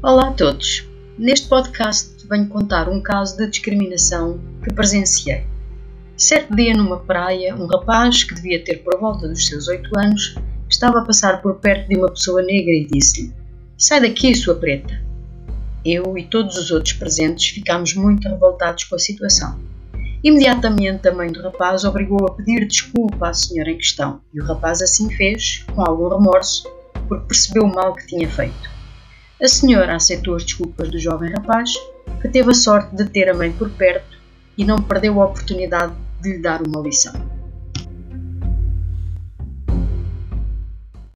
Olá a todos! Neste podcast venho contar um caso de discriminação que presenciei. Certo dia numa praia, um rapaz que devia ter por volta dos seus oito anos estava a passar por perto de uma pessoa negra e disse-lhe: Sai daqui, sua preta! Eu e todos os outros presentes ficámos muito revoltados com a situação. Imediatamente a mãe do rapaz obrigou a pedir desculpa à senhora em questão e o rapaz assim fez, com algum remorso, porque percebeu o mal que tinha feito. A senhora aceitou as desculpas do jovem rapaz, que teve a sorte de ter a mãe por perto e não perdeu a oportunidade de lhe dar uma lição.